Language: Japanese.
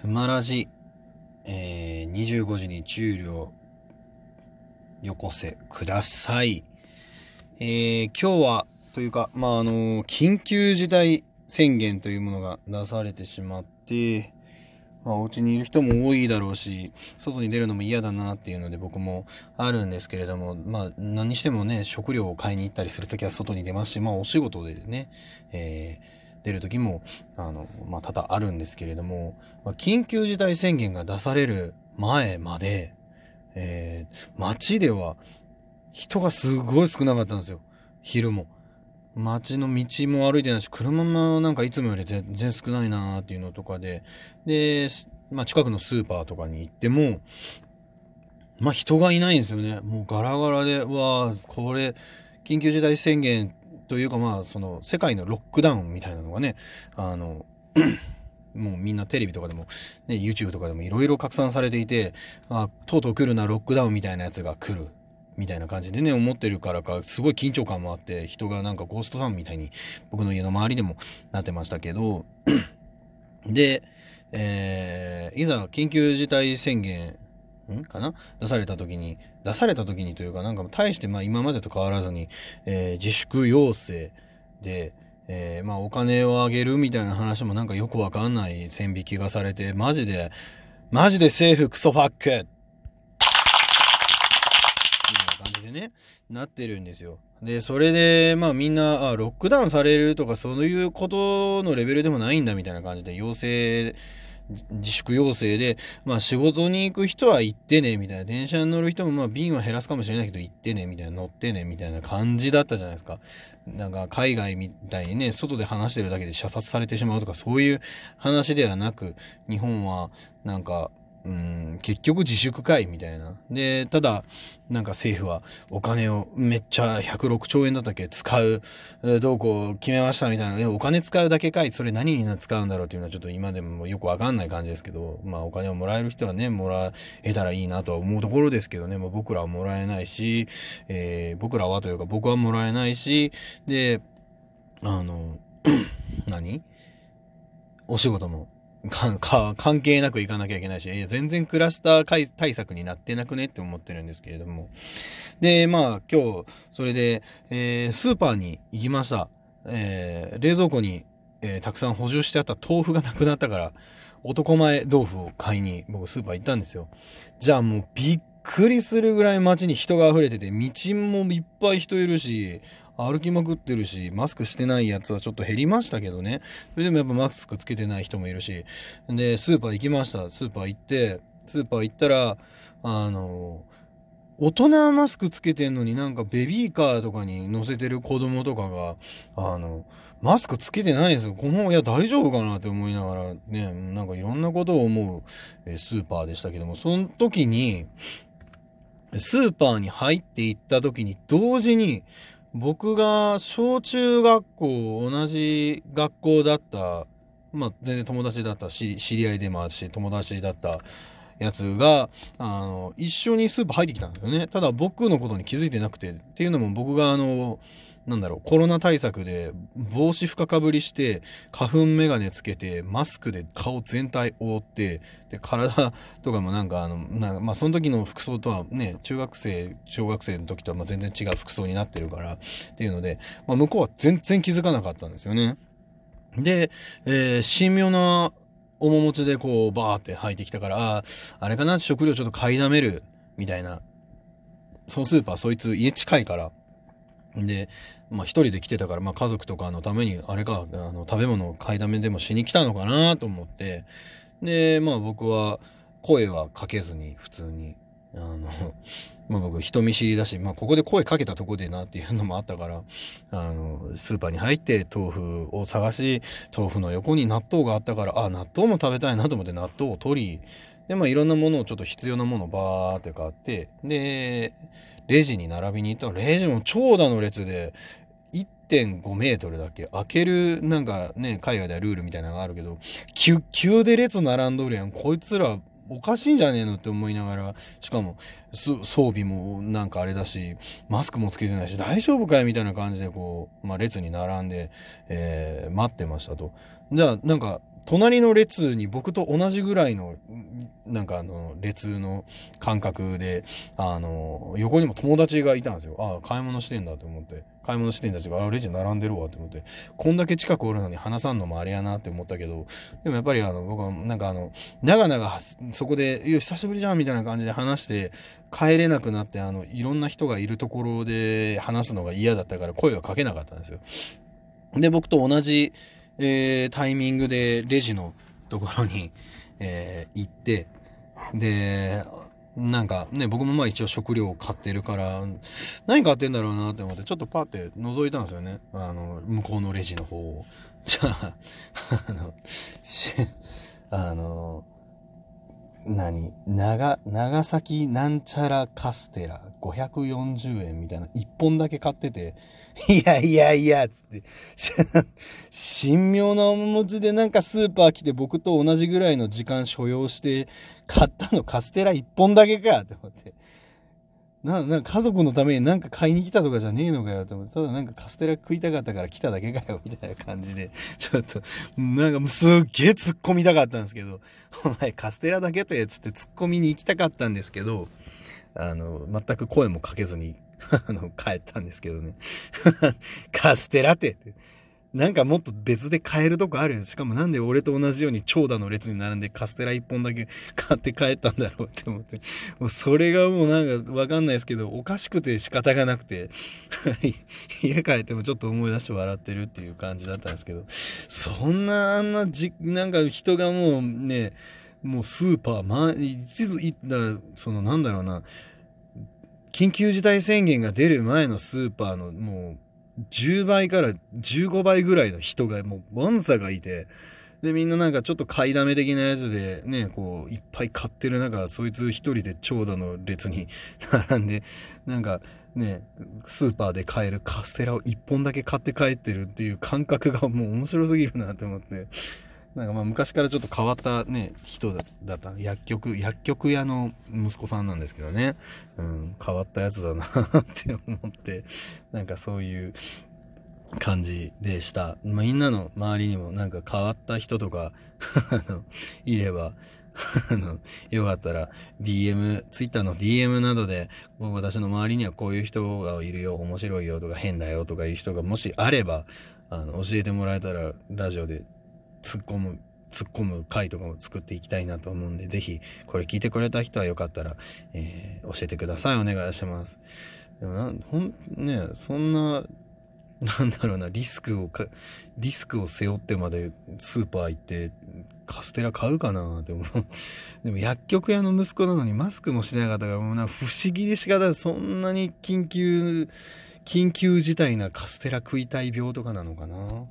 ふまらじ、えー、25時に注料よこせください。えー、今日は、というか、まあ、あの、緊急事態宣言というものが出されてしまって、まあ、お家にいる人も多いだろうし、外に出るのも嫌だなっていうので僕もあるんですけれども、まあ、何してもね、食料を買いに行ったりするときは外に出ますし、まあ、お仕事でね、えー出る時も、あの、まあ、多々あるんですけれども、まあ、緊急事態宣言が出される前まで、えー、街では人がすごい少なかったんですよ。昼も。街の道も歩いてないし、車もなんかいつもより全然少ないなーっていうのとかで、で、まあ、近くのスーパーとかに行っても、まあ、人がいないんですよね。もうガラガラで、うわーこれ、緊急事態宣言というかまあ、その、世界のロックダウンみたいなのがね、あの、もうみんなテレビとかでも、ね、YouTube とかでもいろいろ拡散されていて、あ、とうとう来るな、ロックダウンみたいなやつが来る。みたいな感じでね、思ってるからか、すごい緊張感もあって、人がなんかゴーストさんみたいに、僕の家の周りでもなってましたけど、で、えー、いざ緊急事態宣言ん？かな？出された時に、出された時にというか、なんか大してまあ今までと変わらずに、えー、自粛要請で、えー、まあお金をあげるみたいな話もなんかよくわかんない線引きがされて、マジで、マジで政府クソファックっていう感じでね、なってるんですよ。で、それで、まあみんな、あ、ロックダウンされるとかそういうことのレベルでもないんだみたいな感じで要請自粛要請で、まあ仕事に行く人は行ってね、みたいな。電車に乗る人もまあ瓶は減らすかもしれないけど行ってね、みたいな。乗ってね、みたいな感じだったじゃないですか。なんか海外みたいにね、外で話してるだけで射殺されてしまうとかそういう話ではなく、日本はなんかうん、結局自粛かいみたいな。で、ただ、なんか政府はお金をめっちゃ106兆円だったっけ使う、どうこう決めましたみたいな。お金使うだけかいそれ何に使うんだろうっていうのはちょっと今でもよくわかんない感じですけど、まあお金をもらえる人はね、もらえたらいいなとは思うところですけどね、まあ、僕らはもらえないし、えー、僕らはというか僕はもらえないし、で、あの、何？お仕事も関係なく行かなきゃいけないし、いや、全然クラスター対策になってなくねって思ってるんですけれども。で、まあ、今日、それで、えー、スーパーに行きました。えー、冷蔵庫に、えー、たくさん補充してあった豆腐がなくなったから、男前豆腐を買いに僕スーパー行ったんですよ。じゃあもうびっくりするぐらい街に人が溢れてて、道もいっぱい人いるし、歩きまくってるし、マスクしてないやつはちょっと減りましたけどね。それでもやっぱマスクつけてない人もいるし。で、スーパー行きました。スーパー行って、スーパー行ったら、あの、大人はマスクつけてんのになんかベビーカーとかに乗せてる子供とかが、あの、マスクつけてないんですよ。この、いや大丈夫かなって思いながらね、なんかいろんなことを思うえスーパーでしたけども、その時に、スーパーに入っていった時に同時に、僕が小中学校同じ学校だった、まあ全然友達だったし、知り合いでもあるし、友達だったやつが、あの、一緒にスーパー入ってきたんですよね。ただ僕のことに気づいてなくて、っていうのも僕があの、なんだろう、コロナ対策で帽子深かぶりして、花粉メガネつけて、マスクで顔全体覆って、で、体とかもなんかあの、なまあその時の服装とはね、中学生、小学生の時とはま全然違う服装になってるから、っていうので、まあ向こうは全然気づかなかったんですよね。で、えー、神妙な面持ちでこう、バーって入ってきたから、あ、あれかな、食料ちょっと買いだめる、みたいな。そのスーパー、そいつ家近いから、で、まあ一人で来てたから、まあ家族とかのために、あれか、あの、食べ物を買いだめでもしに来たのかなと思って、で、まあ僕は声はかけずに、普通に、あの、まあ僕人見知りだし、まあここで声かけたとこでなっていうのもあったから、あの、スーパーに入って豆腐を探し、豆腐の横に納豆があったから、あ、納豆も食べたいなと思って納豆を取り、で、まあいろんなものをちょっと必要なものをバーって買って、で、レジに並びに行ったら、レジも長蛇の列で、1.5メートルだけ？開ける、なんかね、海外ではルールみたいなのがあるけど、急、急で列並んどるやん。こいつらおかしいんじゃねえのって思いながら、しかも、装備もなんかあれだし、マスクもつけてないし、大丈夫かいみたいな感じでこう、まあ列に並んで、えー、待ってましたと。じゃあ、なんか、隣の列に僕と同じぐらいの、なんかあの、列の感覚で、あの、横にも友達がいたんですよ。ああ、買い物してんだと思って。買い物してんだし、ああ、レジ並んでるわと思って。こんだけ近くおるのに話さんのもあれやなって思ったけど、でもやっぱりあの、僕はなんかあの、長々そこで、いや、久しぶりじゃんみたいな感じで話して、帰れなくなって、あの、いろんな人がいるところで話すのが嫌だったから声はかけなかったんですよ。で、僕と同じ、えー、タイミングでレジのところに、えー、行って、で、なんかね、僕もまあ一応食料を買ってるから、何買ってんだろうなって思って、ちょっとパって覗いたんですよね。あの、向こうのレジの方を。じゃあ、あの、し、あの、何？長、長崎なんちゃらカステラ540円みたいな。1本だけ買ってて、いやいやいや、つって、神妙な面持ちでなんかスーパー来て僕と同じぐらいの時間所要して買ったの。カステラ1本だけかって思って。な、なんか家族のためになんか買いに来たとかじゃねえのかよと思って、ただなんかカステラ食いたかったから来ただけかよ、みたいな感じで、ちょっと、なんかもうすっげえ突っ込みたかったんですけど、お前カステラだけとやつって突っ込みに行きたかったんですけど、あの、全く声もかけずに、あの、帰ったんですけどね。カステラって。なんかもっと別で買えるとこあるよ。しかもなんで俺と同じように長蛇の列に並んでカステラ一本だけ 買って帰ったんだろうって思って。もうそれがもうなんかわかんないですけど、おかしくて仕方がなくて、家帰ってもちょっと思い出して笑ってるっていう感じだったんですけど、そんなあんなじ、なんか人がもうね、もうスーパー、ま、一途、いだそのなんだろうな、緊急事態宣言が出る前のスーパーのもう、10倍から15倍ぐらいの人がもうワンサがいて、で、みんななんかちょっと買いだめ的なやつでね、こう、いっぱい買ってる中、そいつ一人で長蛇の列に 並んで、なんかね、スーパーで買えるカステラを一本だけ買って帰ってるっていう感覚がもう面白すぎるなって思って、なんかまあ昔からちょっと変わったね、人だった。薬局、薬局屋の息子さんなんですけどね。うん、変わったやつだなって思って、なんかそういう感じでした。まあ、みんなの周りにもなんか変わった人とか あの、いれば、あの、よかったら DM、Twitter の DM などで、私の周りにはこういう人がいるよ、面白いよとか変だよとかいう人がもしあれば、あの、教えてもらえたらラジオで突っ込む、突っ込む回とかも作っていきたいなと思うんで、ぜひ、これ聞いてくれた人はよかったら、えー、教えてください。お願いします。でもな、ほん、ね、そんな、なんだろうな、リスクをか、リスクを背負ってまでスーパー行って、カステラ買うかなって思う。でも薬局屋の息子なのにマスクもしなかったから、もうな、不思議で仕方ない。そんなに緊急、緊急事態なカステラ食いたい病とかなのかな